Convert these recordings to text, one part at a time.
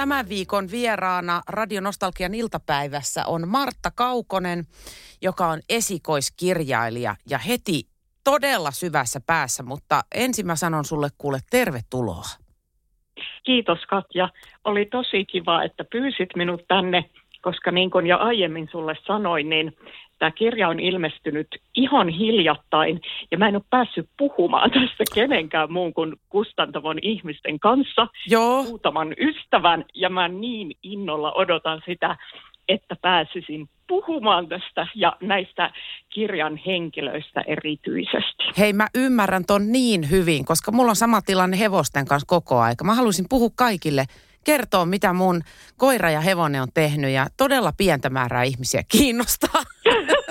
Tämän viikon vieraana Radio Nostalgian iltapäivässä on Martta Kaukonen, joka on esikoiskirjailija ja heti todella syvässä päässä, mutta ensin mä sanon sulle kuule tervetuloa. Kiitos Katja. Oli tosi kiva, että pyysit minut tänne, koska niin kuin jo aiemmin sulle sanoin, niin tämä kirja on ilmestynyt ihan hiljattain ja mä en ole päässyt puhumaan tästä kenenkään muun kuin kustantamon ihmisten kanssa, Joo, muutaman ystävän ja mä niin innolla odotan sitä, että pääsisin puhumaan tästä ja näistä kirjan henkilöistä erityisesti. hei mä ymmärrän ton niin hyvin, koska mulla on sama tilanne hevosten kanssa koko aika. Mä haluaisin puhua kaikille, kertoa mitä mun koira ja hevonen on tehnyt ja todella pientä määrää ihmisiä kiinnostaa.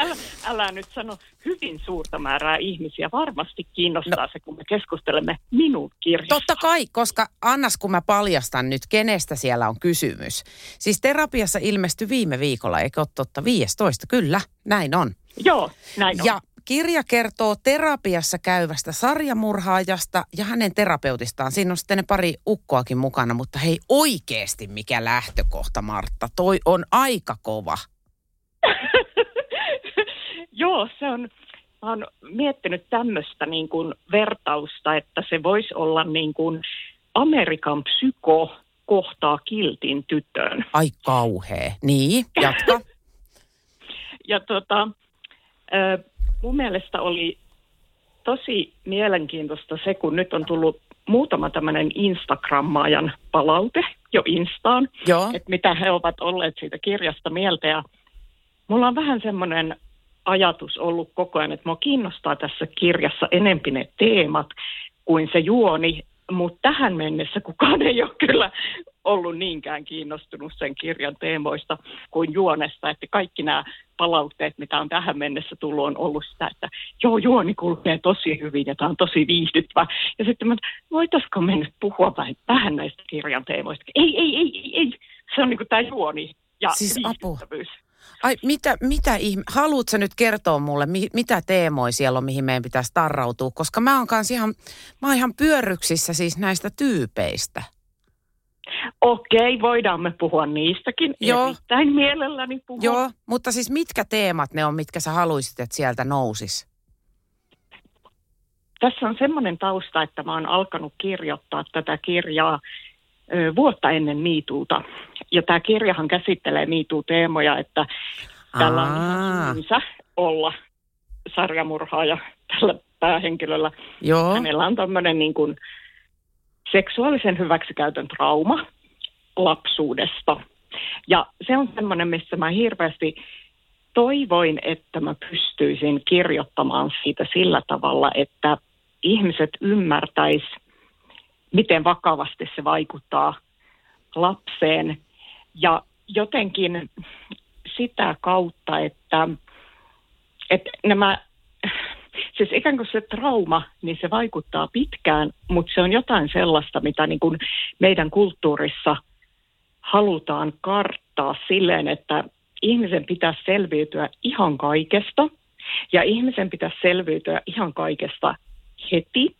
Älä, älä nyt sano hyvin suurta määrää ihmisiä. Varmasti kiinnostaa no. se, kun me keskustelemme minun kirjasta. Totta kai, koska annas kun mä paljastan nyt, kenestä siellä on kysymys. Siis terapiassa ilmestyi viime viikolla, eikö ole totta? 15, kyllä, näin on. Joo, näin on. Ja kirja kertoo terapiassa käyvästä sarjamurhaajasta ja hänen terapeutistaan. Siinä on sitten ne pari ukkoakin mukana, mutta hei oikeasti mikä lähtökohta Martta, toi on aika kova. Joo, se on, mä oon miettinyt tämmöistä niin kuin vertausta, että se voisi olla niin kuin Amerikan psyko kohtaa kiltin tytön. Ai kauhea. Niin, jatka. Ja tota, ö, mun mielestä oli tosi mielenkiintoista se, kun nyt on tullut muutama tämmöinen Instagrammaajan palaute jo Instaan, Joo. että mitä he ovat olleet siitä kirjasta mieltä. Ja mulla on vähän semmoinen ajatus ollut koko ajan, että mua kiinnostaa tässä kirjassa enempi ne teemat kuin se juoni, mutta tähän mennessä kukaan ei ole kyllä ollut niinkään kiinnostunut sen kirjan teemoista kuin juonesta, että kaikki nämä palautteet, mitä on tähän mennessä tullut, on ollut sitä, että joo, juoni kulkee tosi hyvin ja tämä on tosi viihdyttävä. Ja sitten mä, voitaisiko me nyt puhua vähän, vähän näistä kirjan teemoista? Ei, ei, ei, ei, ei. Se on niin kuin tämä juoni ja Siis apu. Ai mitä, mitä ihme, haluatko nyt kertoa mulle, mi, mitä teemoja siellä on, mihin meidän pitäisi tarrautua? Koska mä oon kanssa ihan, mä oon ihan pyörryksissä siis näistä tyypeistä. Okei, voidaan me puhua niistäkin. Joo. Erittäin mielelläni puhua. Joo, mutta siis mitkä teemat ne on, mitkä sä haluaisit, että sieltä nousis? Tässä on semmoinen tausta, että mä oon alkanut kirjoittaa tätä kirjaa vuotta ennen miituuta. Ja tämä kirjahan käsittelee miituu-teemoja, että tällä on olla sarjamurhaaja tällä päähenkilöllä. Joo, Hänellä on tämmöinen niin kuin seksuaalisen hyväksikäytön trauma lapsuudesta. Ja se on semmoinen, missä mä hirveästi toivoin, että mä pystyisin kirjoittamaan siitä sillä tavalla, että ihmiset ymmärtäis, miten vakavasti se vaikuttaa lapseen. Ja jotenkin sitä kautta, että, että nämä siis ikään kuin se trauma, niin se vaikuttaa pitkään, mutta se on jotain sellaista, mitä niin kuin meidän kulttuurissa halutaan karttaa silleen, että ihmisen pitäisi selviytyä ihan kaikesta ja ihmisen pitäisi selviytyä ihan kaikesta heti.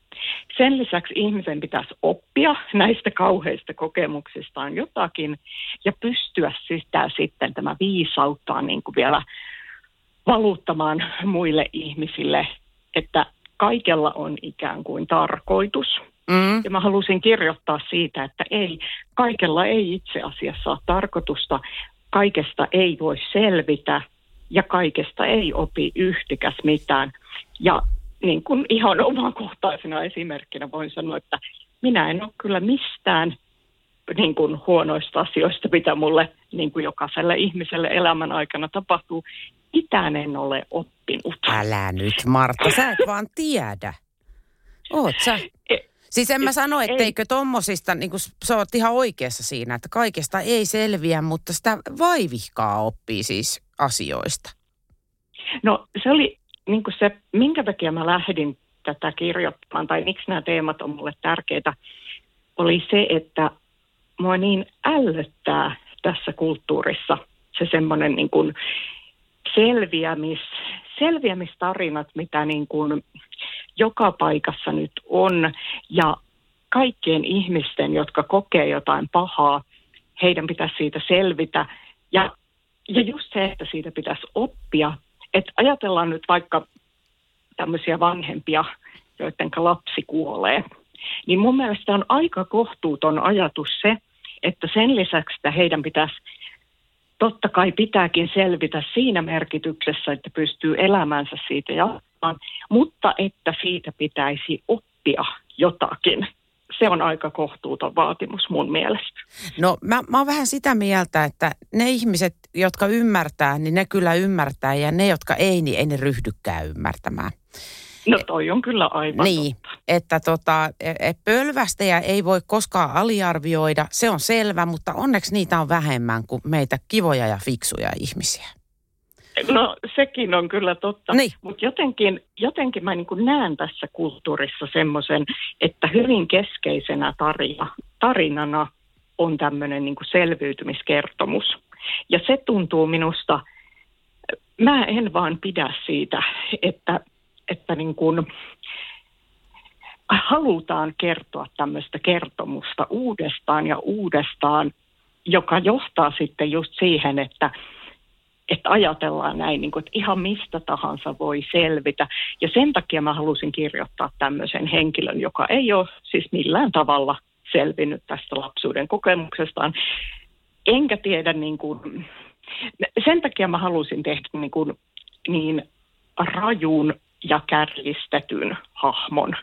Sen lisäksi ihmisen pitäisi oppia näistä kauheista kokemuksistaan jotakin ja pystyä sitä sitten tämä viisauttaa niin kuin vielä valuuttamaan muille ihmisille, että kaikella on ikään kuin tarkoitus. mm, Ja mä halusin kirjoittaa siitä, että ei, kaikella ei itse asiassa ole tarkoitusta, kaikesta ei voi selvitä ja kaikesta ei opi yhtikäs mitään. Ja niin kuin ihan omakohtaisena esimerkkinä voin sanoa, että minä en ole kyllä mistään niin kuin huonoista asioista, mitä mulle niin kuin jokaiselle ihmiselle elämän aikana tapahtuu. Mitään en ole oppinut. älä nyt Martta, sä et vaan tiedä. Oot sä? E- Siis en mä Et sano, ei. etteikö tommosista, niin kuin sä oot ihan oikeassa siinä, että kaikesta ei selviä, mutta sitä vaivihkaa oppii siis asioista. No se oli niin kuin se, minkä takia mä lähdin tätä kirjoittamaan, tai miksi nämä teemat on mulle tärkeitä, oli se, että mua niin ällöttää tässä kulttuurissa se semmoinen niin kuin selviämis, selviämistarinat, mitä niin kuin joka paikassa nyt on, ja kaikkien ihmisten, jotka kokee jotain pahaa, heidän pitäisi siitä selvitä. Ja, ja just se, että siitä pitäisi oppia. Että ajatellaan nyt vaikka tämmöisiä vanhempia, joiden lapsi kuolee. Niin mun mielestä on aika kohtuuton ajatus se, että sen lisäksi, että heidän pitäisi totta kai pitääkin selvitä siinä merkityksessä, että pystyy elämänsä siitä jatkamaan, mutta että siitä pitäisi oppia jotakin. Se on aika kohtuuton vaatimus mun mielestä. No mä, mä oon vähän sitä mieltä, että ne ihmiset, jotka ymmärtää, niin ne kyllä ymmärtää ja ne, jotka ei, niin ei ne ryhdykään ymmärtämään. No toi on kyllä aivan Niin, totta. että tota, e- e- pölvästejä ei voi koskaan aliarvioida, se on selvä, mutta onneksi niitä on vähemmän kuin meitä kivoja ja fiksuja ihmisiä. No sekin on kyllä totta, Niin. mutta jotenkin, jotenkin mä niin kuin näen tässä kulttuurissa semmoisen, että hyvin keskeisenä tarina, tarinana on tämmöinen niin selviytymiskertomus. Ja se tuntuu minusta, mä en vaan pidä siitä, että, että niin kuin halutaan kertoa tämmöistä kertomusta uudestaan ja uudestaan, joka johtaa sitten just siihen, että että ajatellaan näin, niin kuin, että ihan mistä tahansa voi selvitä. Ja sen takia mä halusin kirjoittaa tämmöisen henkilön, joka ei ole siis millään tavalla selvinnyt tästä lapsuuden kokemuksestaan. Enkä tiedä, niin kuin, sen takia mä halusin tehdä niin, kuin, niin rajun ja kärjistetyn hahmon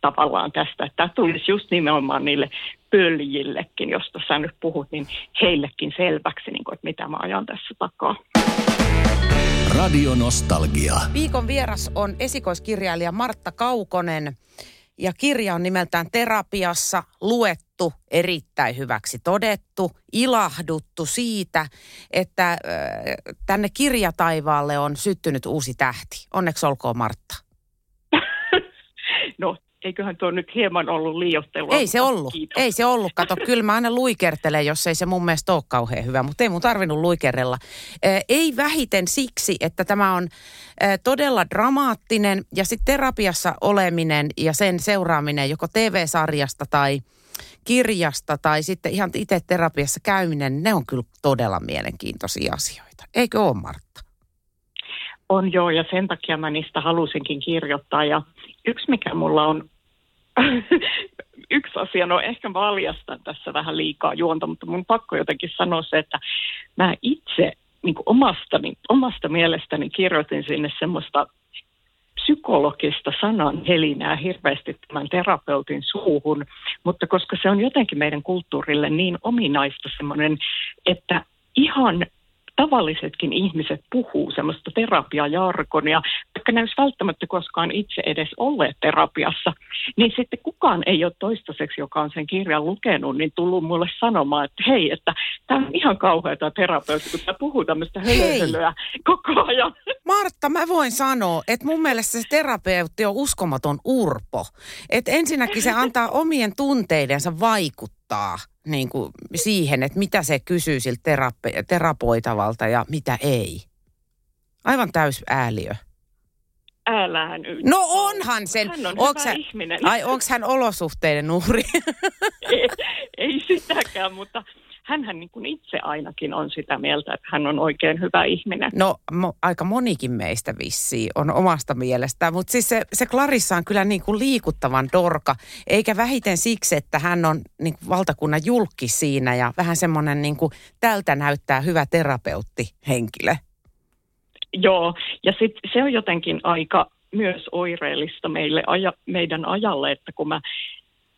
tavallaan tästä, tämä tulisi just nimenomaan niille pöljillekin, josta sä nyt puhut, niin heillekin selväksi, niin kuin, että mitä mä ajan tässä takaa. Radio Nostalgia. Viikon vieras on esikoiskirjailija Martta Kaukonen ja kirja on nimeltään Terapiassa luettu, erittäin hyväksi todettu, ilahduttu siitä, että äh, tänne kirjataivaalle on syttynyt uusi tähti. Onneksi olkoon Martta. No, eiköhän tuo nyt hieman ollut liioittelua. Ei se ollut. Kiitos. Ei se ollut. Kato, kyllä mä aina luikertelen, jos ei se mun mielestä ole kauhean hyvä, mutta ei mun tarvinnut luikerella. Ee, ei vähiten siksi, että tämä on todella dramaattinen ja sitten terapiassa oleminen ja sen seuraaminen joko TV-sarjasta tai kirjasta tai sitten ihan itse terapiassa käyminen, ne on kyllä todella mielenkiintoisia asioita. Eikö ole, Martta? On joo, ja sen takia mä niistä halusinkin kirjoittaa. Ja yksi, mikä mulla on, yksi asia, no ehkä valjastan tässä vähän liikaa juonta, mutta mun pakko jotenkin sanoa se, että mä itse niin omastani, omasta mielestäni kirjoitin sinne semmoista psykologista sanan helinää hirveästi tämän terapeutin suuhun, mutta koska se on jotenkin meidän kulttuurille niin ominaista semmoinen, että ihan tavallisetkin ihmiset puhuu semmoista terapiajargonia, vaikka ne olisi välttämättä koskaan itse edes olleet terapiassa, niin sitten kukaan ei ole toistaiseksi, joka on sen kirjan lukenut, niin tullut mulle sanomaan, että hei, että tämä on ihan kauheata terapeutti, kun tämä puhuu tämmöistä Hei. hölöhölyä koko ajan. Martta, mä voin sanoa, että mun mielestä se terapeutti on uskomaton urpo. Että ensinnäkin se antaa omien tunteidensa vaikuttaa niin kuin siihen, että mitä se kysyy siltä terape- terapoitavalta ja mitä ei. Aivan täys ääliö. Älä nyt. No onhan sen. Hän on Onks hyvä hän- ihminen. Ai onks hän olosuhteiden uhri? ei, ei sitäkään, mutta hänhän niin kuin itse ainakin on sitä mieltä, että hän on oikein hyvä ihminen. No mo, aika monikin meistä vissiin on omasta mielestään, mutta siis se, se Clarissa on kyllä niin kuin liikuttavan dorka, eikä vähiten siksi, että hän on niin kuin valtakunnan julkki siinä ja vähän semmoinen niin kuin tältä näyttää hyvä terapeutti henkilö. Joo, ja sit se on jotenkin aika myös oireellista meille, aja, meidän ajalle, että kun mä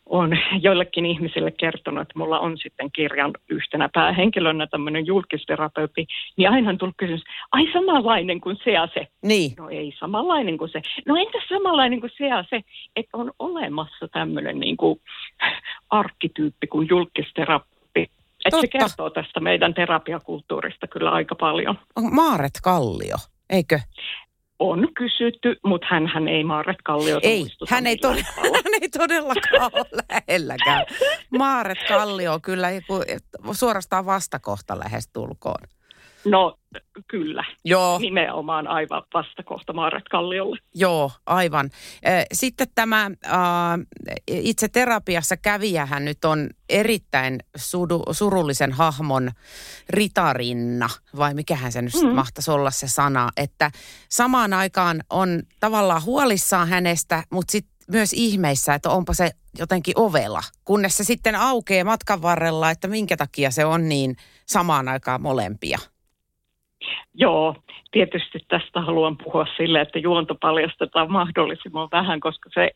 on joillekin ihmisille kertonut, että mulla on sitten kirjan yhtenä päähenkilönä tämmöinen julkisterapeutti, niin aina on tullut kysymys, ai samanlainen kuin se ja se. Niin. No ei samanlainen kuin se. No entä samanlainen kuin se ja se, että on olemassa tämmöinen niin kuin arkkityyppi kuin julkisterapeutti. Että se kertoo tästä meidän terapiakulttuurista kyllä aika paljon. On Maaret Kallio, eikö? On kysytty, mutta hän ei Maaret Kalliota Ei, hän ei, tod- hän ei todellakaan ole lähelläkään. Maaret Kallio on kyllä joku, suorastaan vastakohta lähestulkoon. No kyllä, Joo, nimenomaan aivan vastakohta Maaret Kalliolle. joo, aivan. Sitten tämä äh, itse terapiassa kävijähän nyt on erittäin sudu, surullisen hahmon ritarinna, vai mikähän se nyt mm. mahtaisi olla se sana, että samaan aikaan on tavallaan huolissaan hänestä, mutta sitten myös ihmeissä, että onpa se jotenkin ovela, kunnes se sitten aukeaa matkan varrella, että minkä takia se on niin samaan aikaan molempia. Joo, tietysti tästä haluan puhua sille, että juonto paljastetaan mahdollisimman vähän, koska se,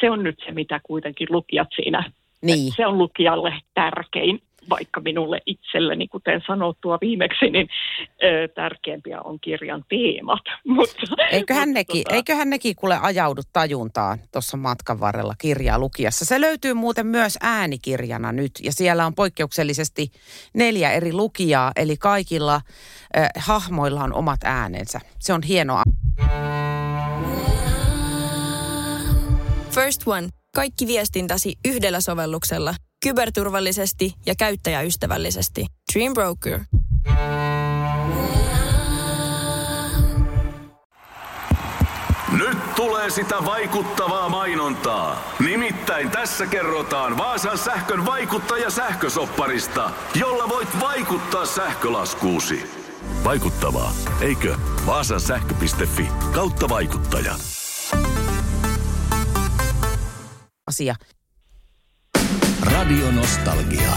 se on nyt se, mitä kuitenkin lukijat siinä, Niin. se on lukijalle tärkein, vaikka minulle itselleni, kuten sanottua viimeksi, niin ö, tärkeämpiä on kirjan teemat. Mutta, Eiköhän mutta nekin, tota, eiköhän nekin kuule ajaudu tajuntaan tuossa matkan varrella kirjaa lukiessa. Se löytyy muuten myös äänikirjana nyt ja siellä on poikkeuksellisesti neljä eri lukijaa, eli kaikilla äh, hahmoilla on omat äänensä. Se on hienoa. First One. Kaikki viestintäsi yhdellä sovelluksella. Kyberturvallisesti ja käyttäjäystävällisesti. Dream Broker. Nyt tulee sitä vaikuttavaa mainontaa. Nimittäin tässä kerrotaan Vaasan sähkön vaikuttaja sähkösopparista, jolla voit vaikuttaa sähkölaskuusi. Vaikuttavaa, eikö? Vaasan sähkö.fi kautta vaikuttaja. Asia. Radio Nostalgia.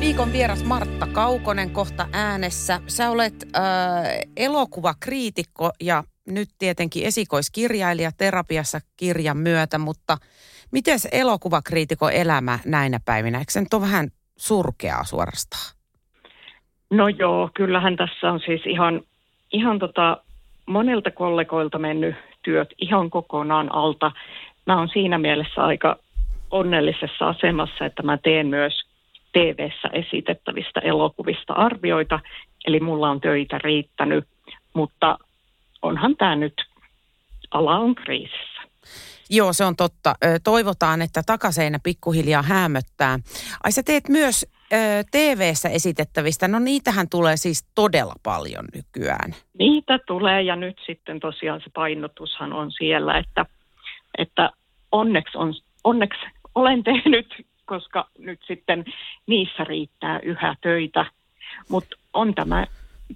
Viikon vieras Martta Kaukonen kohta äänessä. Sä olet äh, elokuvakriitikko ja nyt tietenkin esikoiskirjailija terapiassa kirjan myötä, mutta miten elokuvakriitikon elämä näinä päivinä? Eikö se nyt ole vähän surkeaa suorastaan? No joo, kyllähän tässä on siis ihan, ihan tota, monelta kollegoilta mennyt työt ihan kokonaan alta. Mä oon siinä mielessä aika onnellisessa asemassa, että mä teen myös TV-ssä esitettävistä elokuvista arvioita, eli mulla on töitä riittänyt, mutta onhan tämä nyt, ala on kriisissä. Joo, se on totta. Toivotaan, että takaseinä pikkuhiljaa hämöttää. Ai sä teet myös TV-ssä esitettävistä, no niitähän tulee siis todella paljon nykyään. Niitä tulee ja nyt sitten tosiaan se painotushan on siellä, että, että onneksi, on, onneksi olen tehnyt, koska nyt sitten niissä riittää yhä töitä. Mutta on tämä,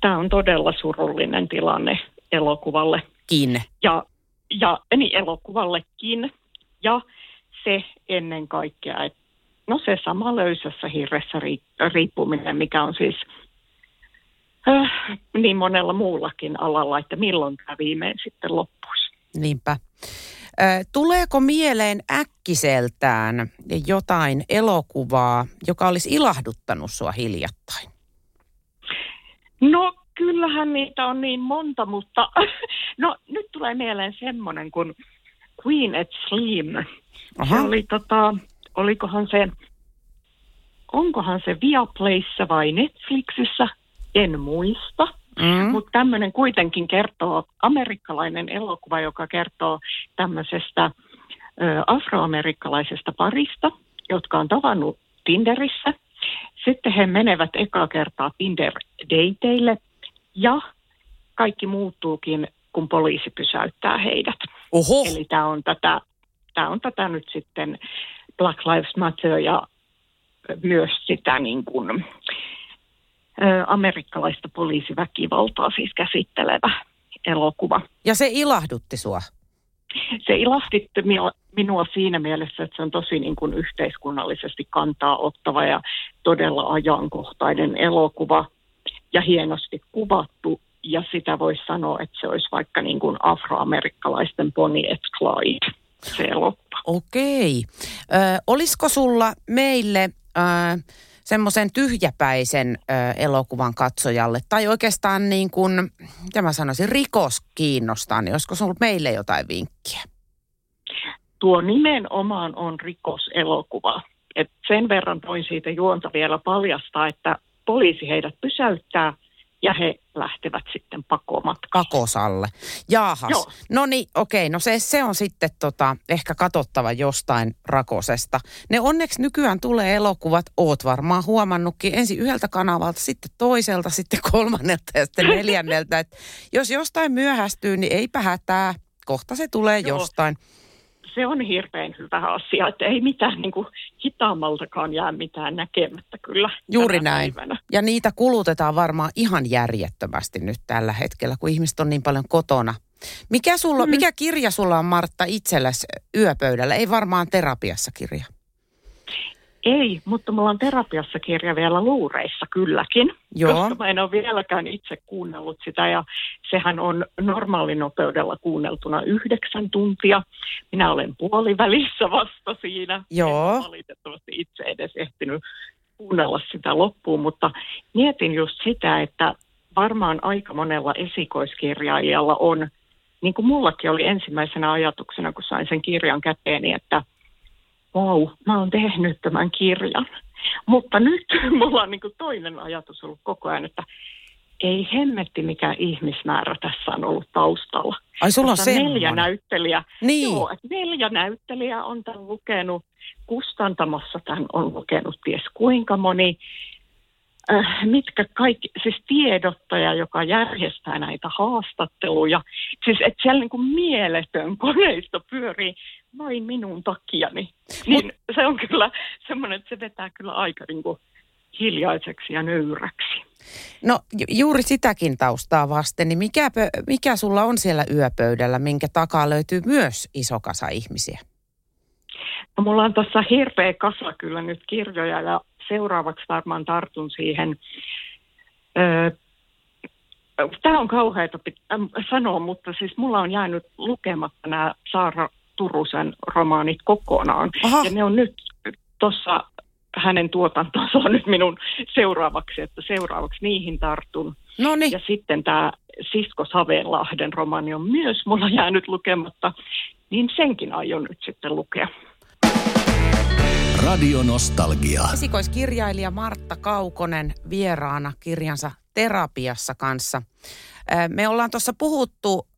tämä on todella surullinen tilanne elokuvalle Kin. ja, ja niin elokuvallekin. Ja se ennen kaikkea, että no se sama löysässä hirressä ri- riippuminen, mikä on siis äh, niin monella muullakin alalla, että milloin tämä viimein sitten loppuisi. Niinpä. Tuleeko mieleen äkkiseltään jotain elokuvaa, joka olisi ilahduttanut sua hiljattain? No kyllähän niitä on niin monta, mutta no nyt tulee mieleen semmoinen kuin Queen at Slim. Aha. Se oli tota, olikohan se, onkohan se Viaplayssa vai Netflixissä, en muista. Mm. Mutta tämmöinen kuitenkin kertoo, amerikkalainen elokuva, joka kertoo tämmöisestä ö, afroamerikkalaisesta parista, jotka on tavannut Tinderissä. Sitten he menevät ekaa kertaa Tinder-dateille ja kaikki muuttuukin, kun poliisi pysäyttää heidät. Oho, Eli tämä on tätä, on tätä nyt sitten Black Lives Matter ja myös sitä niin kuin, amerikkalaista poliisiväkivaltaa siis käsittelevä elokuva. ja se ilahdutti sua. Se ilahditti minua, minua siinä mielessä, että se on tosi niin kuin yhteiskunnallisesti kantaa ottava ja todella ajankohtainen elokuva ja hienosti kuvattu. Ja sitä voisi sanoa, että se olisi vaikka niin kuin afroamerikkalaisten Bonnie et Clyde, se elokuva. Okei. Ö, olisiko sulla meille ö, semmoisen tyhjäpäisen ö, elokuvan katsojalle, tai oikeastaan niin kuin, mitä mä sanoisin, rikos kiinnostaa, niin olisiko sulla meille jotain vinkkiä? Tuo nimenomaan on rikoselokuva. Et sen verran voin siitä juonta vielä paljastaa, että poliisi heidät pysäyttää ja he lähtevät sitten pakomatkaan. Pakosalle. Jaahas. Joo. No niin, okei. No se, se on sitten tota, ehkä katsottava jostain rakosesta. Ne onneksi nykyään tulee elokuvat, oot varmaan huomannutkin, ensin yhdeltä kanavalta, sitten toiselta, sitten kolmannelta ja sitten neljänneltä. Et jos jostain myöhästyy, niin eipä hätää. Kohta se tulee Joo. jostain. Se on hirveän hyvä asia, että ei mitään niin kuin hitaammaltakaan jää mitään näkemättä kyllä. Juuri näin. päivänä. Ja niitä kulutetaan varmaan ihan järjettömästi nyt tällä hetkellä, kun ihmiset on niin paljon kotona. Mikä, sulla, mm. mikä kirja sulla on, Martta, itsellesi yöpöydällä? Ei varmaan terapiassa kirja. Ei, mutta mulla on terapiassa kirja vielä luureissa kylläkin, Joo. koska mä en ole vieläkään itse kuunnellut sitä ja sehän on normaalinopeudella kuunneltuna yhdeksän tuntia. Minä olen puolivälissä vasta siinä. Joo. En valitettavasti itse edes ehtinyt kuunnella sitä loppuun, mutta mietin just sitä, että varmaan aika monella esikoiskirjailijalla on, niin kuin mullakin oli ensimmäisenä ajatuksena, kun sain sen kirjan käteeni, että vau, mä oon tehnyt tämän kirjan. Mutta nyt mulla on niin kuin toinen ajatus ollut koko ajan, että ei hemmetti mikä ihmismäärä tässä on ollut taustalla. Ai sulla on Tässä neljä semmoinen. näyttelijää. Niin. Joo, että neljä näyttelijää on tämän lukenut. Kustantamassa tämän on lukenut ties kuinka moni. Äh, mitkä kaikki, siis tiedottaja, joka järjestää näitä haastatteluja. Siis että siellä niin kuin mieletön koneisto pyörii vain minun takiani. Niin se on kyllä semmoinen, että se vetää kyllä aika niin kuin hiljaiseksi ja nöyräksi. No ju- juuri sitäkin taustaa vasten, niin mikä, pö- mikä sulla on siellä yöpöydällä, minkä takaa löytyy myös iso kasa ihmisiä? No, mulla on tuossa hirveä kasa kyllä nyt kirjoja ja seuraavaksi varmaan tartun siihen. Tämä on kauheata äm, sanoa, mutta siis mulla on jäänyt lukematta nämä Saara Turusen romaanit kokonaan. Aha. Ja ne on nyt tuossa hänen tuotantonsa on nyt minun seuraavaksi, että seuraavaksi niihin tartun. No niin, Ja sitten tämä Sisko Savenlahden romaani on myös mulla jäänyt lukematta, niin senkin aion nyt sitten lukea. Radio Nostalgia. esikoiskirjailija Martta Kaukonen vieraana kirjansa Terapiassa kanssa. Me ollaan tuossa puhuttu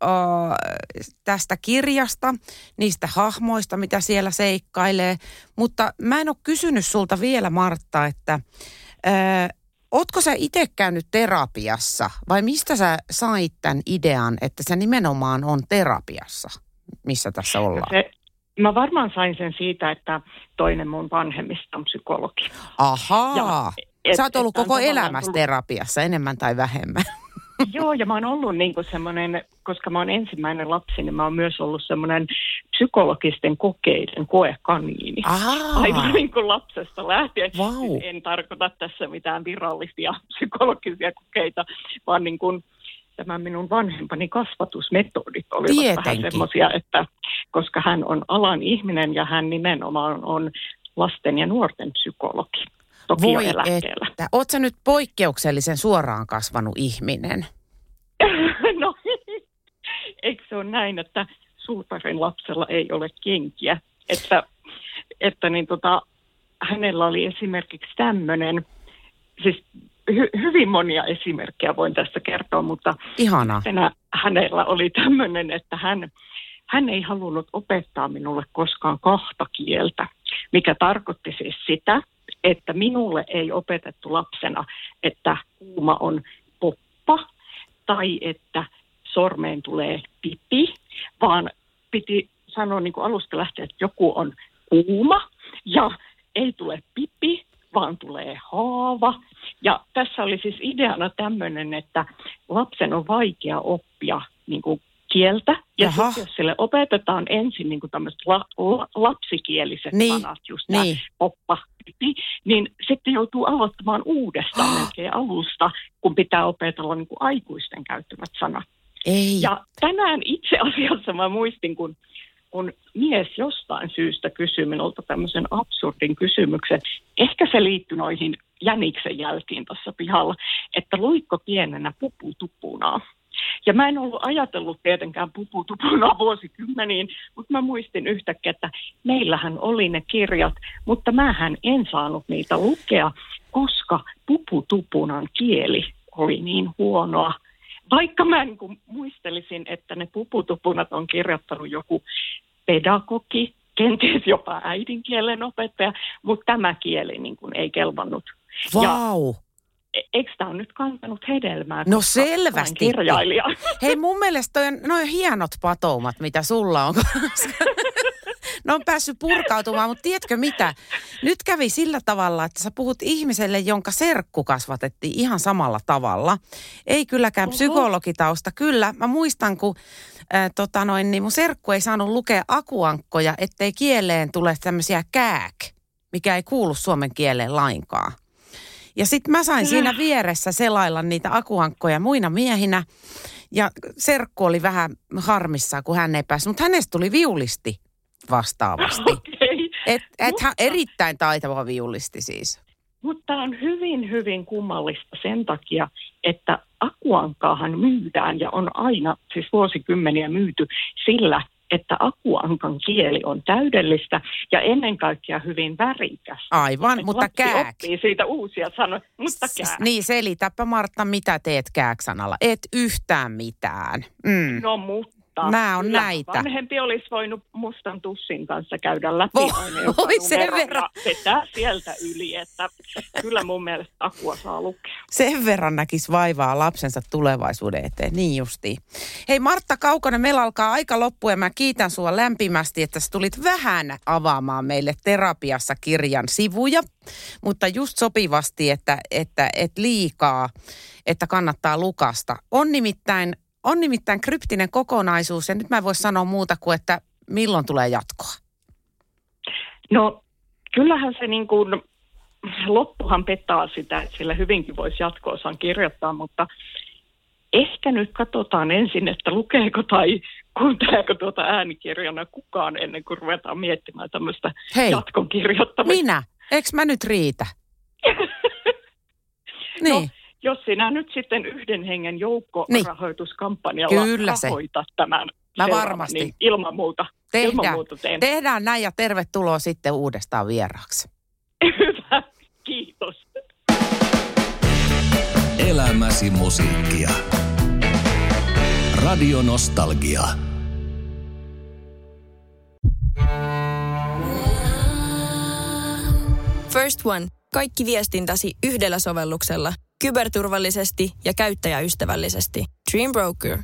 tästä kirjasta, niistä hahmoista, mitä siellä seikkailee, mutta mä en ole kysynyt sulta vielä Martta, että ö, ootko sä itse käynyt terapiassa vai mistä sä sait tämän idean, että se nimenomaan on terapiassa, missä tässä ollaan? Se, mä varmaan sain sen siitä, että toinen mun vanhemmista on psykologi. Ahaa. Ja, et- Sä oot ollut koko elämässä tullut- terapiassa, enemmän tai vähemmän. Joo, ja mä oon ollut niin semmoinen, koska mä oon ensimmäinen lapsi, niin mä oon myös ollut semmoinen psykologisten kokeiden koekaniini. Ahaa. Aivan niin kuin lapsesta lähtien. Siis En tarkoita tässä mitään virallisia psykologisia kokeita, vaan niin kuin tämä minun vanhempani kasvatusmetodit olivat Tietenkin. vähän semmoisia, että koska hän on alan ihminen ja hän nimenomaan on lasten ja nuorten psykologi. Toki Voi eläkkeellä. että. Oot sä nyt poikkeuksellisen suoraan kasvanut ihminen? no, eikö se ole näin, että suutarin lapsella ei ole kenkiä? Että, että niin tota, hänellä oli esimerkiksi tämmöinen, siis hy, hyvin monia esimerkkejä voin tästä kertoa, mutta Ihanaa. hänellä oli tämmöinen, että hän, hän ei halunnut opettaa minulle koskaan kahta kieltä, mikä tarkoitti siis sitä, että minulle ei opetettu lapsena, että kuuma on poppa tai että sormeen tulee pipi, vaan piti sanoa niin kuin alusta lähtien, että joku on kuuma ja ei tule pipi, vaan tulee haava. Ja tässä oli siis ideana tämmöinen, että lapsen on vaikea oppia niin kuin kieltä. Ja sitten jos sille opetetaan ensin niin tämmöiset la, la, lapsikieliset Niin, sanat, just Niin. poppa, pipi, niin sitten joutuu aloittamaan uudestaan melkein alusta, kun pitää opetella niin kuin aikuisten käyttämät sanat. Ei. Ja tänään itse asiassa mä muistin, kun kun mies jostain syystä kysyi minulta tämmöisen absurdin kysymyksen. Ehkä se liittyy noihin jäniksen jälkiin tuossa pihalla, että luikko pienenä puputupuna. Ja mä en ollut ajatellut tietenkään puputupuna vuosikymmeniin, mutta mä muistin yhtäkkiä, että meillähän oli ne kirjat, mutta mähän en saanut niitä lukea, koska puputupunan kieli oli niin huonoa. Vaikka mä niin kuin muistelisin, että ne puputupunat on kirjoittanut joku pedagogi, kenties jopa äidinkielen opettaja, mutta tämä kieli niin kuin ei kelvannut. Vau! Ja e- eikö tämä nyt kantanut hedelmää? No selvästi. Kirjailija. Hei mun mielestä toi on, hienot patoumat, mitä sulla on. koska ne on päässyt purkautumaan, mutta tiedätkö mitä? Nyt kävi sillä tavalla, että sä puhut ihmiselle, jonka serkku kasvatettiin ihan samalla tavalla. Ei kylläkään Oho. psykologitausta. Kyllä, mä muistan, kun äh, tota noin, niin mun serkku ei saanut lukea akuankkoja, ettei kieleen tule tämmöisiä kääk, mikä ei kuulu suomen kieleen lainkaan. Ja sitten mä sain siinä vieressä selailla niitä akuankkoja muina miehinä. Ja serkku oli vähän harmissaan, kun hän ei päässyt. Mutta hänestä tuli viulisti vastaavasti. Okei. Et, et hän Mutta- erittäin taitava viulisti siis. Mutta on hyvin, hyvin kummallista sen takia, että akuankaahan myydään ja on aina, siis vuosikymmeniä myyty sillä, että akuankan kieli on täydellistä ja ennen kaikkea hyvin värikäs. Aivan, Et mutta kääk. oppii siitä uusia sanoja, mutta S- kääk. Niin, selitäpä Martta, mitä teet kääksanalla. Et yhtään mitään. Mm. No mutta. Nää on kyllä näitä. Vanhempi olisi voinut mustan tussin kanssa käydä läpi Voi- aina voi sen verran. vetää sieltä yli, että kyllä mun mielestä akua saa lukea. Sen verran näkisi vaivaa lapsensa tulevaisuuden eteen, niin justiin. Hei Martta Kaukonen, meillä alkaa aika loppu ja mä kiitän sua lämpimästi, että sä tulit vähän avaamaan meille terapiassa kirjan sivuja, mutta just sopivasti, että, että et liikaa, että kannattaa lukasta. On nimittäin, on nimittäin kryptinen kokonaisuus ja nyt mä en voi sanoa muuta kuin, että milloin tulee jatkoa. No kyllähän se niin kuin, loppuhan pettää sitä, että sillä hyvinkin voisi jatko-osan kirjoittaa, mutta ehkä nyt katsotaan ensin, että lukeeko tai kuunteleeko tuota äänikirjana kukaan ennen kuin ruvetaan miettimään tämmöistä Hei. jatkon kirjoittamista. Minä, eikö mä nyt riitä? Niin. No, jos sinä nyt sitten yhden hengen joukkorahoituskampanjalla Kyllä se. rahoitat tämän Mä varmasti. niin ilman muuta, ilman Tehdään, muuta teen. tehdään näin ja tervetuloa sitten uudestaan vieraaksi. Hyvä, kiitos. Elämäsi musiikkia. Radio Nostalgia. First One. Kaikki viestintäsi yhdellä sovelluksella. Kyberturvallisesti ja käyttäjäystävällisesti. Dream Broker.